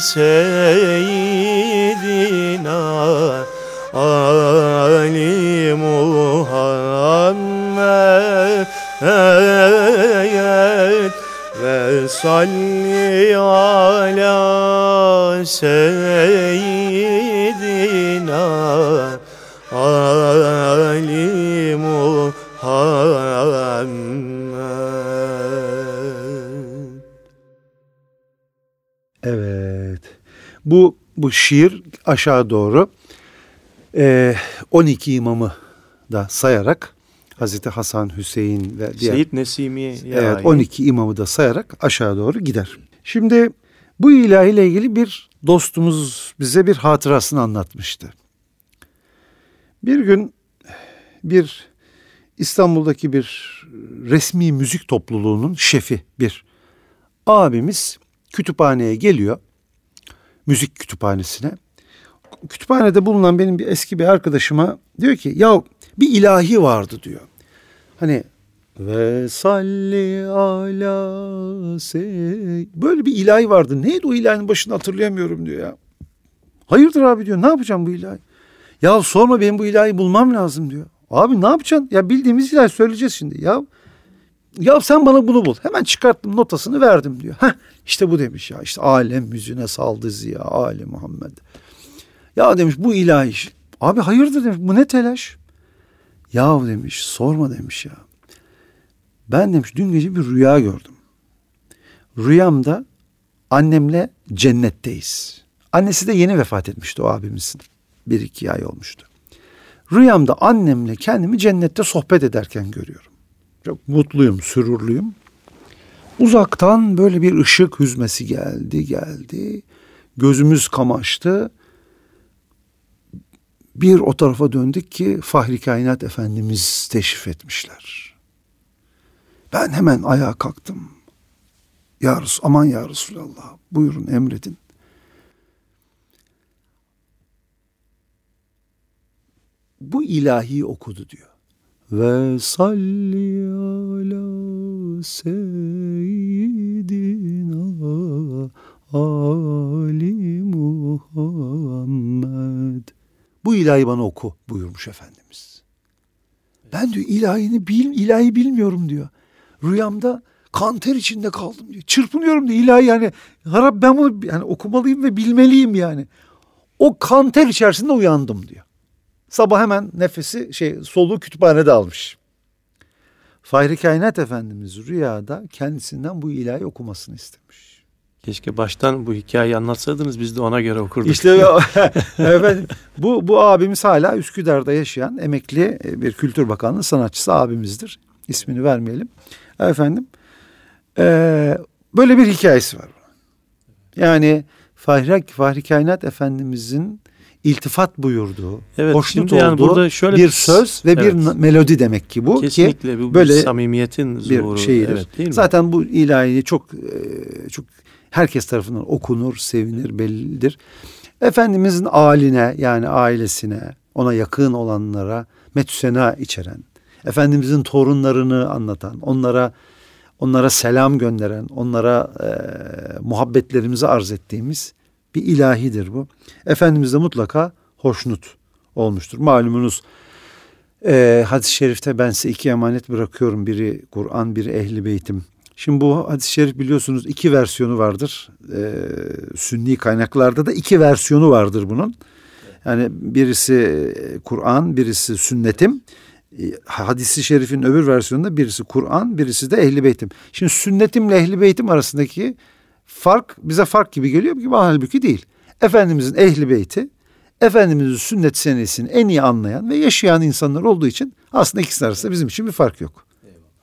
seyyidina Ali Muhammed ve salli ala seyyidina Bu bu şiir aşağı doğru e, 12 imamı da sayarak Hazreti Hasan, Hüseyin ve diğer Seyit Nesimi'ye evet, ait. 12 imamı da sayarak aşağı doğru gider. Şimdi bu ilahiyle ilgili bir dostumuz bize bir hatırasını anlatmıştı. Bir gün bir İstanbul'daki bir resmi müzik topluluğunun şefi bir abimiz kütüphaneye geliyor. Müzik kütüphanesine. Kütüphanede bulunan benim bir eski bir arkadaşıma diyor ki ya bir ilahi vardı diyor. Hani ve salli ala sey. Böyle bir ilahi vardı. Neydi o ilahinin başını hatırlayamıyorum diyor ya. Hayırdır abi diyor. Ne yapacağım bu ilahi? Ya sorma benim bu ilahi bulmam lazım diyor. Abi ne yapacaksın? Ya bildiğimiz ilahi söyleyeceğiz şimdi. Ya ya sen bana bunu bul. Hemen çıkarttım notasını verdim diyor. Heh, işte bu demiş ya. İşte alem yüzüne saldı ziya. Ale Muhammed. Ya demiş bu ilahi. Abi hayırdır demiş. Bu ne telaş? Ya demiş sorma demiş ya. Ben demiş dün gece bir rüya gördüm. Rüyamda annemle cennetteyiz. Annesi de yeni vefat etmişti o abimizin. Bir iki ay olmuştu. Rüyamda annemle kendimi cennette sohbet ederken görüyorum. Çok mutluyum, sürurluyum. Uzaktan böyle bir ışık hüzmesi geldi, geldi. Gözümüz kamaştı. Bir o tarafa döndük ki Fahri Kainat Efendimiz teşrif etmişler. Ben hemen ayağa kalktım. Ya Resul, aman ya Resulallah buyurun emredin. Bu ilahi okudu diyor. Ve salli ala seyyidina Ali Muhammed. Bu ilahi bana oku buyurmuş Efendimiz. Ben diyor ilahini bil, ilahi bilmiyorum diyor. Rüyamda kanter içinde kaldım diyor. Çırpınıyorum diyor ilahi yani. Harap ben bunu yani okumalıyım ve bilmeliyim yani. O kanter içerisinde uyandım diyor. Sabah hemen nefesi şey soluğu kütüphanede almış. Fahri Kainat Efendimiz rüyada kendisinden bu ilahi okumasını istemiş. Keşke baştan bu hikayeyi anlatsaydınız biz de ona göre okurduk. İşte efendim, bu, bu abimiz hala Üsküdar'da yaşayan emekli bir Kültür Bakanlığı sanatçısı abimizdir. İsmini vermeyelim. Efendim e, böyle bir hikayesi var. Yani Fahri, Fahri Kainat Efendimizin iltifat buyurduğu, evet, hoşnut yani olduğu burada şöyle bir söz ve evet. bir melodi demek ki bu. Kesinlikle ki bu böyle bir samimiyetin zuhuru. bir şeydir. Evet, değil mi? Zaten bu ilahi çok çok herkes tarafından okunur, sevinir, bellidir. Efendimizin aline yani ailesine, ona yakın olanlara metüsena içeren, Efendimizin torunlarını anlatan, onlara onlara selam gönderen, onlara e, muhabbetlerimizi arz ettiğimiz bir ilahidir bu. Efendimiz de mutlaka hoşnut olmuştur. Malumunuz e, hadis-i şerifte ben size iki emanet bırakıyorum. Biri Kur'an, biri ehli beytim. Şimdi bu hadis-i şerif biliyorsunuz iki versiyonu vardır. E, sünni kaynaklarda da iki versiyonu vardır bunun. Yani birisi Kur'an, birisi sünnetim. Hadisi şerifin öbür versiyonunda birisi Kur'an, birisi de ehli beytim. Şimdi sünnetimle ehli beytim arasındaki fark bize fark gibi geliyor ki halbuki değil. Efendimizin ehli beyti, Efendimizin sünnet senesini en iyi anlayan ve yaşayan insanlar olduğu için aslında ikisi arasında bizim için bir fark yok.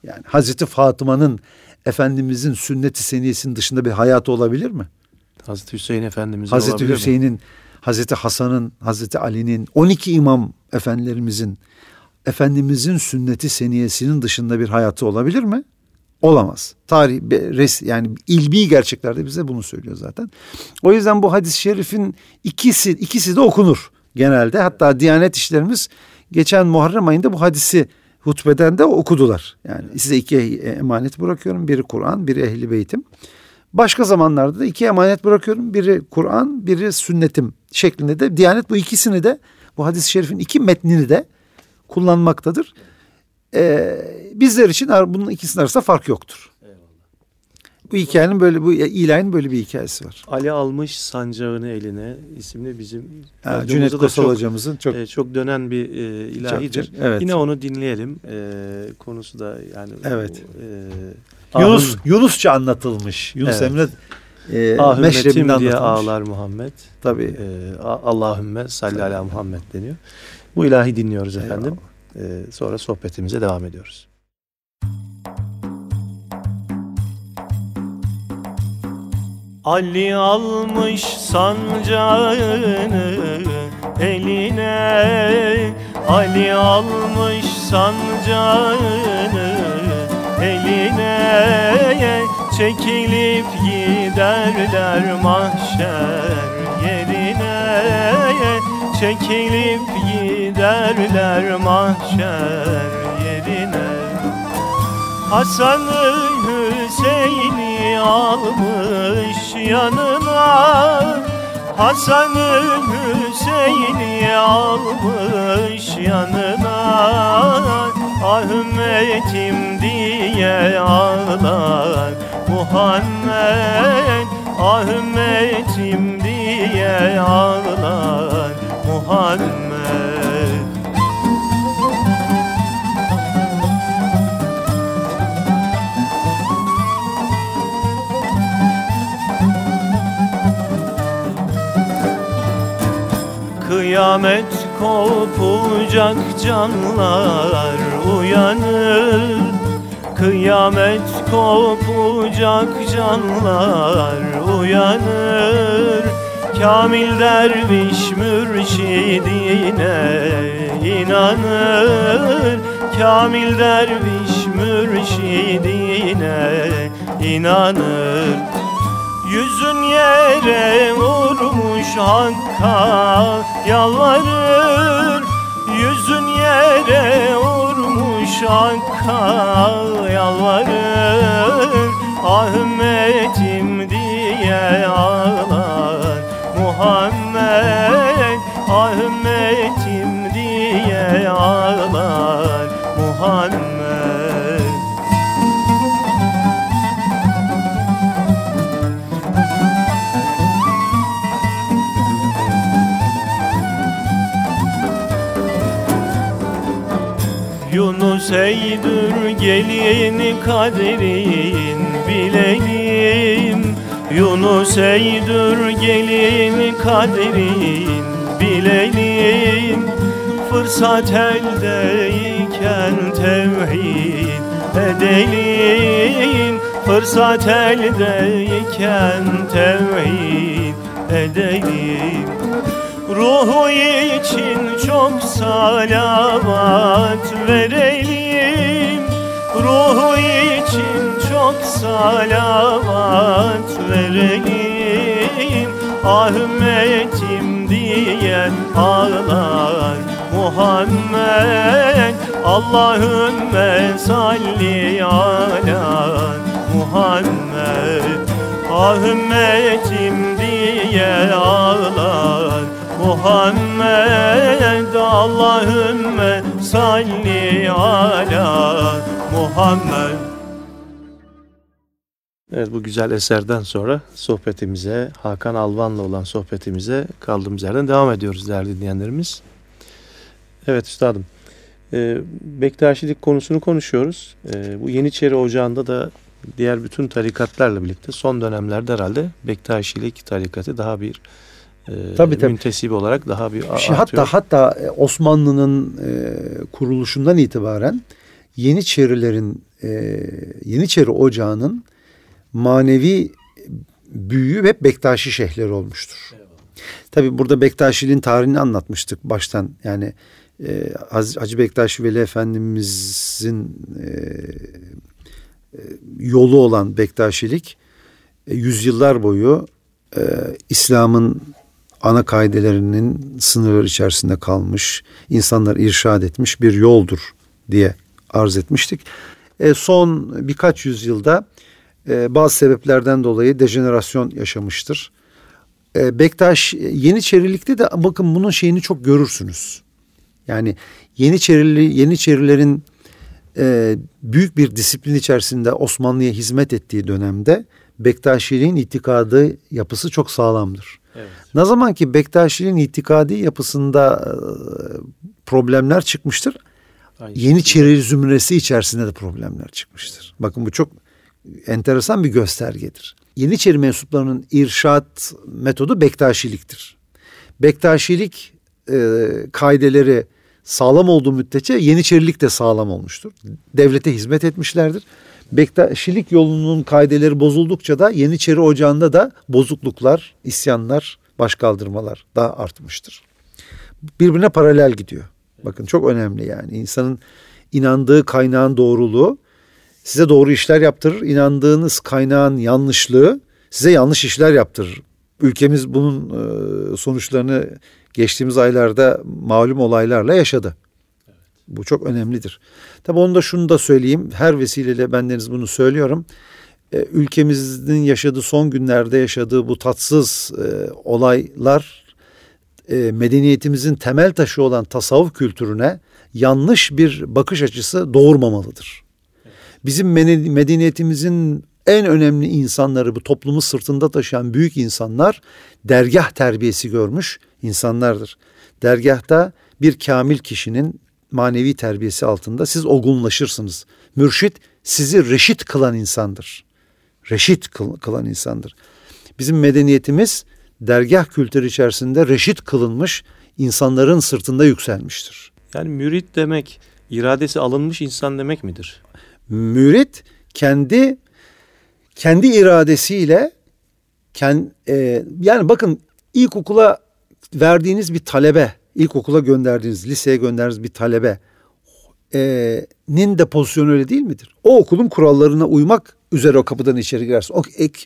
Yani Hazreti Fatıma'nın Efendimizin sünneti senesinin dışında bir hayatı olabilir mi? Hazreti Hüseyin Efendimizin Hazreti Hüseyin'in, Hazreti Hasan'ın, Hazreti Ali'nin, 12 imam efendilerimizin Efendimizin sünneti seniyesinin dışında bir hayatı olabilir mi? Olamaz. Tarih res, yani ilmi gerçeklerde bize bunu söylüyor zaten. O yüzden bu hadis-i şerifin ikisi ikisi de okunur genelde. Hatta Diyanet işlerimiz geçen Muharrem ayında bu hadisi hutbeden de okudular. Yani size iki emanet bırakıyorum. Biri Kur'an, biri Ehli Beytim. Başka zamanlarda da iki emanet bırakıyorum. Biri Kur'an, biri sünnetim şeklinde de Diyanet bu ikisini de bu hadis-i şerifin iki metnini de kullanmaktadır. Ee, bizler için bunun ikisinin arasında fark yoktur. Eyvallah. Bu hikayenin böyle bu ilahin böyle bir hikayesi var. Ali almış sancağını eline isimli bizim ha, Cüneyt Kosal hocamızın çok e, çok dönen bir e, ilahidir. Çok, evet. Yine onu dinleyelim. E, konusu da yani Evet. e, Yunus ahın, Yunusça anlatılmış. Yunus evet. Emre e, Ahümmetim diye ağlar Muhammed. Tabii. E, Allahümme salli ala Muhammed deniyor. Bu ilahi dinliyoruz efendim. E, sonra sohbetimize devam ediyoruz. Ali almış sancağını eline. Ali almış sancağını eline. Çekilip giderler mahşer yerine. Çekilip giderler mahşer yerine. Hasan'ı Hüseyin'i almış yanına. Hasan'ı Hüseyin'i almış yanına. Ah ümmetim diye ağlar Muhammed. Ah ümmetim diye ağlar Muhammed Kıyamet kopacak canlar uyanır. Kıyamet kopacak canlar uyanır. Kamil derviş mürşidine inanır. Kamil derviş mürşidine inanır Yüzün yere vurmuş Hakk'a yalvarır. Yüzün yere vurmuş Hakk'a yalvarır. Ah ümmetim diye ağlar Yunus eydür gelini kaderin bilelim Yunus eydür gelini kaderin bilelim Fırsat eldeyken tevhid edelim. Fırsat eldeyken tevhid edelim. Ruhu için çok salavat verelim için çok salavat verelim Ah ümmetim diye ağlar Muhammed. Allahümme salli ala Muhammed. Ah ümmetim diye ağlar Muhammed. Allahümme salli ala Muhammed Evet bu güzel eserden sonra sohbetimize Hakan Alvan'la olan sohbetimize kaldığımız yerden devam ediyoruz değerli dinleyenlerimiz. Evet üstadım e, Bektaşilik konusunu konuşuyoruz. E, bu Yeniçeri Ocağı'nda da diğer bütün tarikatlarla birlikte son dönemlerde herhalde Bektaşilik tarikatı daha bir e, tabii, tabii. müntesip olarak daha bir şey, Hatta hatta e, Osmanlı'nın e, kuruluşundan itibaren Yeniçerilerin e, Yeniçeri Ocağı'nın manevi büyüğü hep Bektaşi şeyhleri olmuştur. Tabi burada Bektaşiliğin tarihini anlatmıştık baştan. Yani e, Hacı Bektaşi Veli Efendimizin e, e, yolu olan Bektaşilik e, yüzyıllar boyu e, İslam'ın ana kaidelerinin sınırları içerisinde kalmış, insanlar irşad etmiş bir yoldur diye arz etmiştik. E, son birkaç yüzyılda e, bazı sebeplerden dolayı dejenerasyon yaşamıştır. E, Bektaş Yeniçerilikte de bakın bunun şeyini çok görürsünüz. Yani Yeniçerili Yeniçerilerin e, büyük bir disiplin içerisinde Osmanlı'ya hizmet ettiği dönemde Bektaşiliğin itikadı yapısı çok sağlamdır. Evet. Ne zaman ki Bektaşiliğin itikadi yapısında e, problemler çıkmıştır. Aynı Yeniçeri zümresi içerisinde de problemler çıkmıştır. Bakın bu çok enteresan bir göstergedir. Yeniçeri mensuplarının irşat metodu Bektaşiliktir. Bektaşilik e, kaideleri sağlam olduğu müddetçe Yeniçerilik de sağlam olmuştur. Devlete hizmet etmişlerdir. Bektaşilik yolunun kaideleri bozuldukça da Yeniçeri Ocağı'nda da bozukluklar, isyanlar, başkaldırmalar daha artmıştır. Birbirine paralel gidiyor. Bakın çok önemli yani. insanın inandığı kaynağın doğruluğu size doğru işler yaptırır. İnandığınız kaynağın yanlışlığı size yanlış işler yaptırır. Ülkemiz bunun e, sonuçlarını geçtiğimiz aylarda malum olaylarla yaşadı. Bu çok önemlidir. Tabi onu da şunu da söyleyeyim. Her vesileyle bendeniz bunu söylüyorum. E, ülkemizin yaşadığı son günlerde yaşadığı bu tatsız e, medeniyetimizin temel taşı olan tasavvuf kültürüne yanlış bir bakış açısı doğurmamalıdır. Bizim medeniyetimizin en önemli insanları bu toplumu sırtında taşıyan büyük insanlar dergah terbiyesi görmüş insanlardır. Dergahta bir kamil kişinin manevi terbiyesi altında siz olgunlaşırsınız. Mürşit sizi reşit kılan insandır. Reşit kılan insandır. Bizim medeniyetimiz dergah kültürü içerisinde reşit kılınmış insanların sırtında yükselmiştir. Yani mürit demek iradesi alınmış insan demek midir? Mürit kendi kendi iradesiyle kend, e, yani bakın ilkokula verdiğiniz bir talebe, ilkokula gönderdiğiniz, liseye gönderdiğiniz bir talebe e, nin de pozisyonu öyle değil midir? O okulun kurallarına uymak üzere o kapıdan içeri girersin. O ek,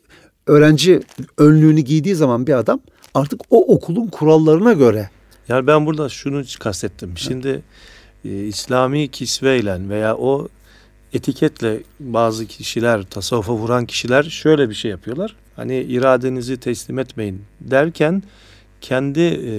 öğrenci önlüğünü giydiği zaman bir adam artık o okulun kurallarına göre. Yani ben burada şunu kastettim. Şimdi e, İslami kisveyle veya o etiketle bazı kişiler, tasavvufa vuran kişiler şöyle bir şey yapıyorlar. Hani iradenizi teslim etmeyin derken kendi e,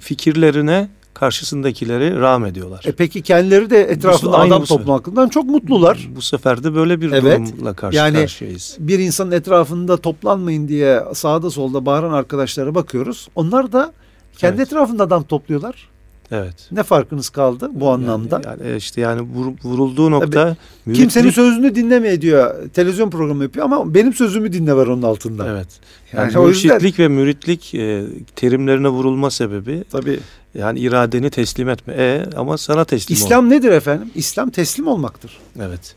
fikirlerine karşısındakileri rağm ediyorlar. E peki kendileri de etrafında adam toplamaktan çok mutlular. Bu sefer de böyle bir evet, durumla karşı yani karşıyayız. Bir insanın etrafında toplanmayın diye sağda solda bağıran arkadaşlara bakıyoruz. Onlar da kendi evet. etrafında adam topluyorlar. Evet. Ne farkınız kaldı bu anlamda? Yani, yani işte yani vur, vurulduğu nokta Tabii, müritlik... kimsenin sözünü dinlemeye diyor. Televizyon programı yapıyor ama benim sözümü dinle var onun altında. Evet. Yani, yani mürşitlik yüzden... ve müritlik e, terimlerine vurulma sebebi tabii yani iradeni teslim etme. E ama sana teslim İslam ol. nedir efendim? İslam teslim olmaktır. Evet.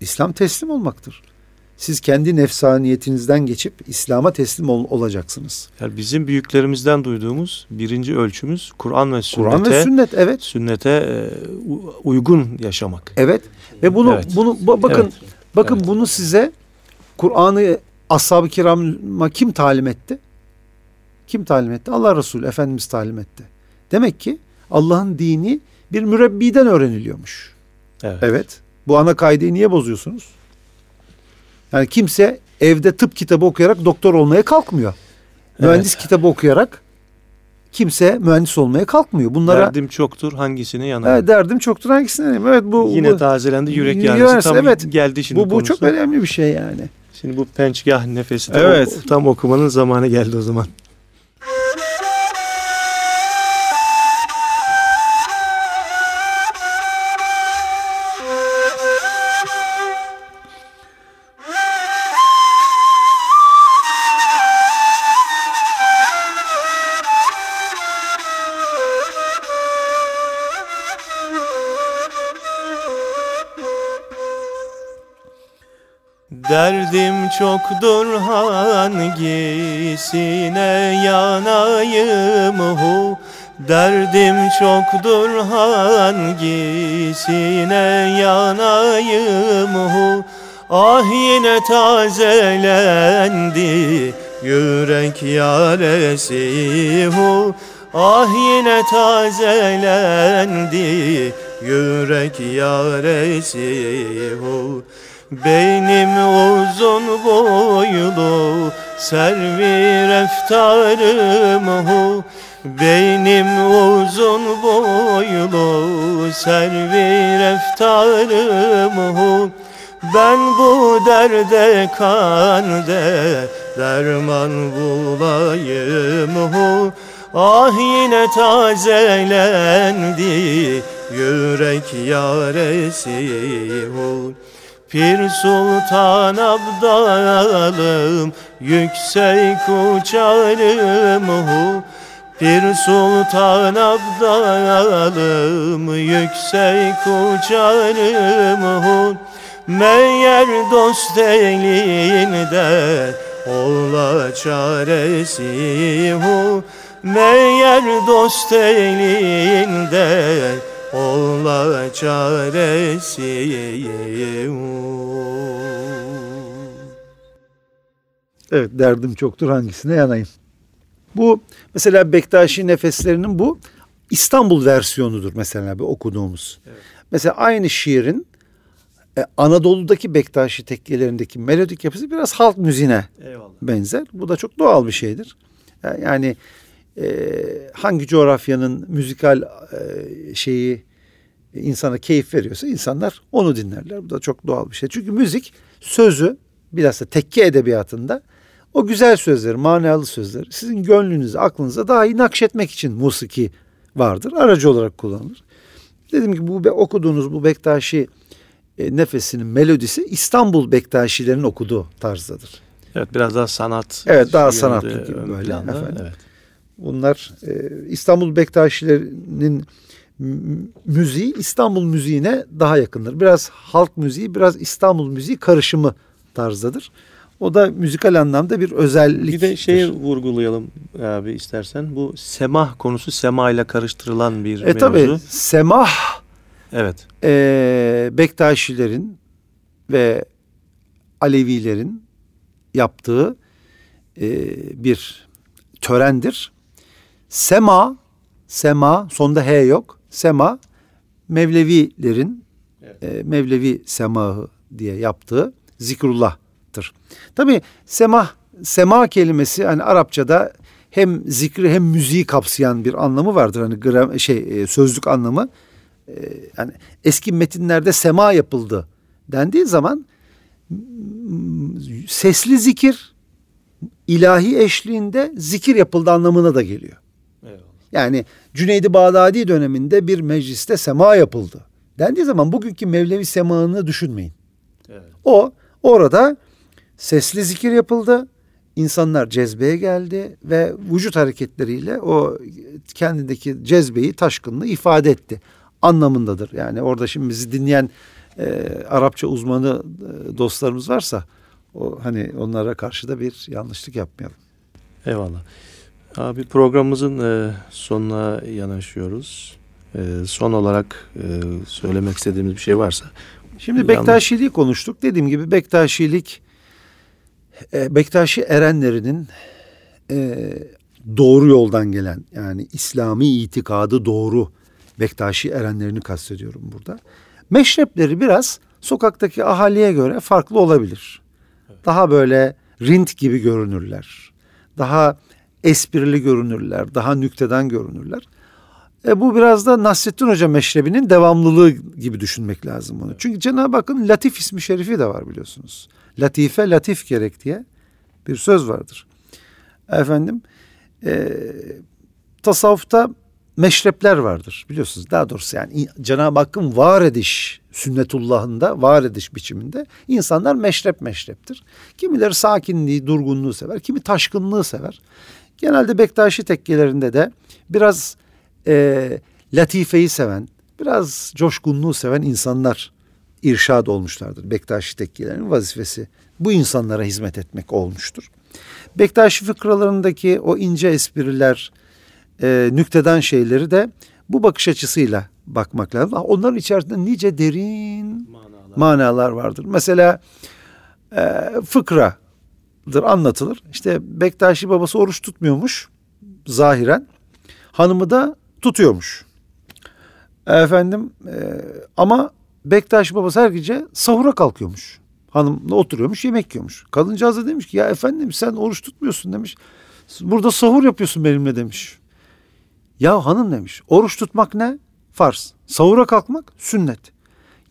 İslam teslim olmaktır. Siz kendi nefsaniyetinizden geçip İslam'a teslim ol, olacaksınız. Yani bizim büyüklerimizden duyduğumuz birinci ölçümüz Kur'an ve sünnete. Kur'an ve sünnet evet. Sünnete e, uygun yaşamak. Evet. Ve bunu evet. bunu bakın evet. bakın evet. bunu size Kur'an'ı ashab-ı kirama kim talim etti? Kim talim etti? Allah Resulü Efendimiz talim etti. Demek ki Allah'ın dini bir mürebbiden öğreniliyormuş. Evet. evet. Bu ana kaideyi niye bozuyorsunuz? Yani kimse evde tıp kitabı okuyarak doktor olmaya kalkmıyor. Mühendis evet. kitabı okuyarak kimse mühendis olmaya kalkmıyor. Bunlara derdim çoktur hangisine yanarım. Evet, derdim çoktur hangisine yanarım. Evet bu yine bu, tazelendi yürek yanısı tam evet, geldi şimdi Bu bu konusu. çok önemli bir şey yani. Şimdi bu pençgah nefesi de evet. o, tam okumanın zamanı geldi o zaman. Çoktur hangisine yanayım hu. Derdim çoktur hangisine yanayım hu. Ah yine tazelendi yürek yaresi hu. Ah yine tazelendi yürek yaresi hu benim uzun boylu servi reftarım hu Benim uzun boylu servi reftarım hu Ben bu derde kande derman bulayım. Hu Ah yine tazelendi yürek yaresi hu Pir Sultan Abdalım yüksek uçarım. Hu Pir Sultan Abdalım yüksek uçarım. Hu Meğer dost elinde ola çaresi. Hu Meğer dost elinde ola çaresi Evet derdim çoktur hangisine yanayım. Bu mesela Bektaşi nefeslerinin bu İstanbul versiyonudur mesela bir okuduğumuz. Evet. Mesela aynı şiirin e, Anadolu'daki Bektaşi tekkelerindeki melodik yapısı biraz halk müziğine Eyvallah. benzer. Bu da çok doğal bir şeydir. Yani e, hangi coğrafyanın müzikal e, şeyi insana keyif veriyorsa insanlar onu dinlerler. Bu da çok doğal bir şey. Çünkü müzik sözü bilhassa tekke edebiyatında o güzel sözler, manalı sözler sizin gönlünüze, aklınıza daha iyi nakşetmek için musiki vardır. Aracı olarak kullanılır. Dedim ki bu okuduğunuz bu Bektaşi e, nefesinin melodisi İstanbul Bektaşilerin okuduğu tarzdadır. Evet biraz daha sanat. Evet daha sanatlı gibi böyle planda, efendim. Evet. Bunlar e, İstanbul Bektaşilerinin müziği İstanbul müziğine daha yakındır. Biraz halk müziği, biraz İstanbul müziği karışımı tarzdadır. O da müzikal anlamda bir özellik. Bir de şeyi vurgulayalım abi istersen. Bu semah konusu sema ile karıştırılan bir e, mevzu. Tabii semah evet. E, Bektaşilerin ve Alevilerin yaptığı e, bir törendir. Sema, sema sonda H yok. Sema Mevlevilerin evet. e, Mevlevi semahı diye yaptığı zikrullah'tır. Tabi semah, sema kelimesi hani Arapçada hem zikri hem müziği kapsayan bir anlamı vardır. Hani gram, şey e, sözlük anlamı. E, yani eski metinlerde sema yapıldı dendiği zaman sesli zikir ilahi eşliğinde zikir yapıldı anlamına da geliyor. Yani Cüneydi Bağdadi döneminde bir mecliste sema yapıldı. Dendiği zaman bugünkü Mevlevi semağını düşünmeyin. Evet. O orada sesli zikir yapıldı. İnsanlar cezbeye geldi ve vücut hareketleriyle o kendindeki cezbeyi, taşkınlığı ifade etti anlamındadır. Yani orada şimdi bizi dinleyen e, Arapça uzmanı e, dostlarımız varsa o hani onlara karşı da bir yanlışlık yapmayalım. Eyvallah. Abi programımızın e, sonuna yanaşıyoruz. E, son olarak e, söylemek istediğimiz bir şey varsa. Şimdi Bektaşiliği konuştuk. Dediğim gibi Bektaşilik e, Bektaşi erenlerinin e, doğru yoldan gelen yani İslami itikadı doğru Bektaşi erenlerini kastediyorum burada. Meşrepleri biraz sokaktaki ahaliye göre farklı olabilir. Daha böyle rint gibi görünürler. Daha esprili görünürler, daha nükteden görünürler. E bu biraz da Nasrettin Hoca meşrebinin devamlılığı gibi düşünmek lazım bunu. Çünkü Cenab-ı Hakk'ın Latif ismi şerifi de var biliyorsunuz. Latife latif gerek diye bir söz vardır. Efendim e, tasavvufta meşrepler vardır biliyorsunuz. Daha doğrusu yani Cenab-ı Hakk'ın var ediş sünnetullahında var ediş biçiminde insanlar meşrep meşreptir. Kimileri sakinliği, durgunluğu sever, kimi taşkınlığı sever. Genelde Bektaşi tekkelerinde de biraz e, latifeyi seven, biraz coşkunluğu seven insanlar irşad olmuşlardır. Bektaşi tekkelerinin vazifesi bu insanlara hizmet etmek olmuştur. Bektaşi fıkralarındaki o ince espriler, e, nükteden şeyleri de bu bakış açısıyla bakmak lazım. Onların içerisinde nice derin manalar, manalar vardır. Mesela e, fıkra anlatılır. İşte Bektaşi babası oruç tutmuyormuş zahiren. Hanımı da tutuyormuş. Efendim e, ama Bektaşi babası her gece sahura kalkıyormuş. Hanımla oturuyormuş yemek yiyormuş. Kadıncağız da demiş ki ya efendim sen oruç tutmuyorsun demiş. Burada sahur yapıyorsun benimle demiş. Ya hanım demiş oruç tutmak ne? Farz. Sahura kalkmak sünnet.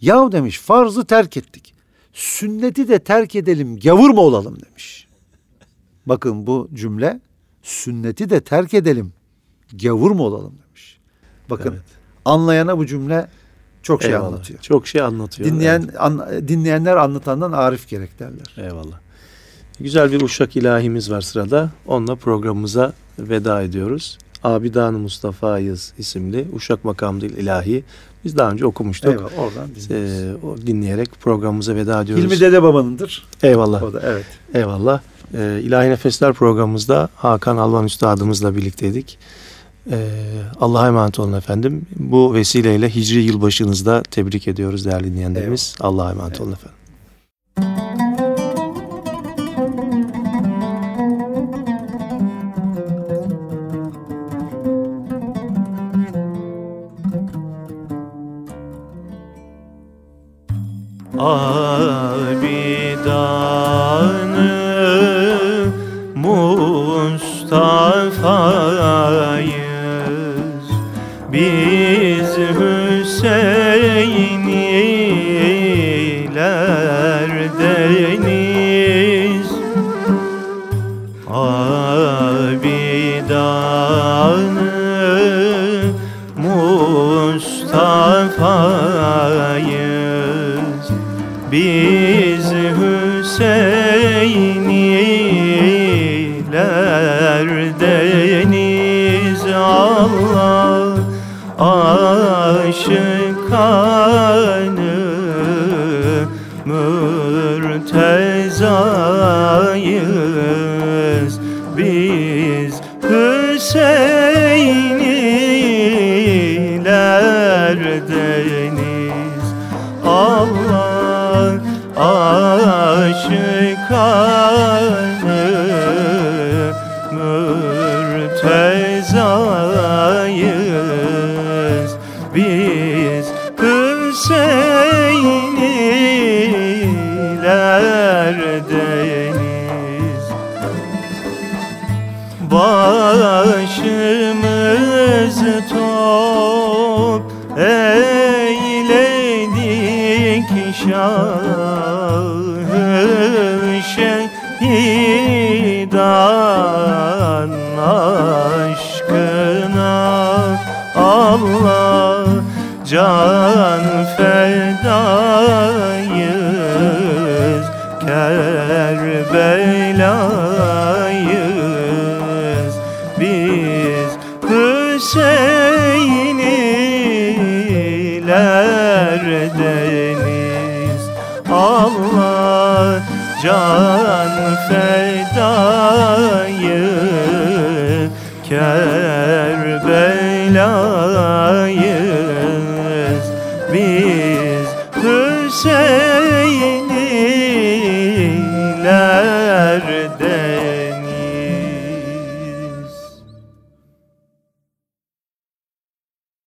Ya demiş farzı terk ettik. Sünneti de terk edelim gavur mu olalım demiş. Bakın bu cümle sünneti de terk edelim. Gavur mu olalım demiş. Bakın evet. anlayana bu cümle çok şey Eyvallah. anlatıyor. Çok şey anlatıyor. Dinleyen an- dinleyenler anlatandan arif gerek derler. Eyvallah. Güzel bir uşak ilahimiz var sırada. Onunla programımıza veda ediyoruz. Abidan Mustafa'yız isimli Uşak Makamı ilahi. Biz daha önce okumuştuk. Eyvallah oradan dinliyoruz. Ee, o dinleyerek programımıza veda ediyoruz. Hilmi Dede Baba'nındır. Eyvallah. O da evet. Eyvallah. Ee, İlahi Nefesler programımızda Hakan Alvan Üstadımızla birlikteydik. Ee, Allah'a emanet olun efendim. Bu vesileyle Hicri yılbaşınızda tebrik ediyoruz değerli dinleyenlerimiz. Allah'a emanet olun efendim. Hüseyinilerdeniz Allah aşıkanı mürtezayız. Biz Hüseyinilerdeniz Allah aşıkanı Allah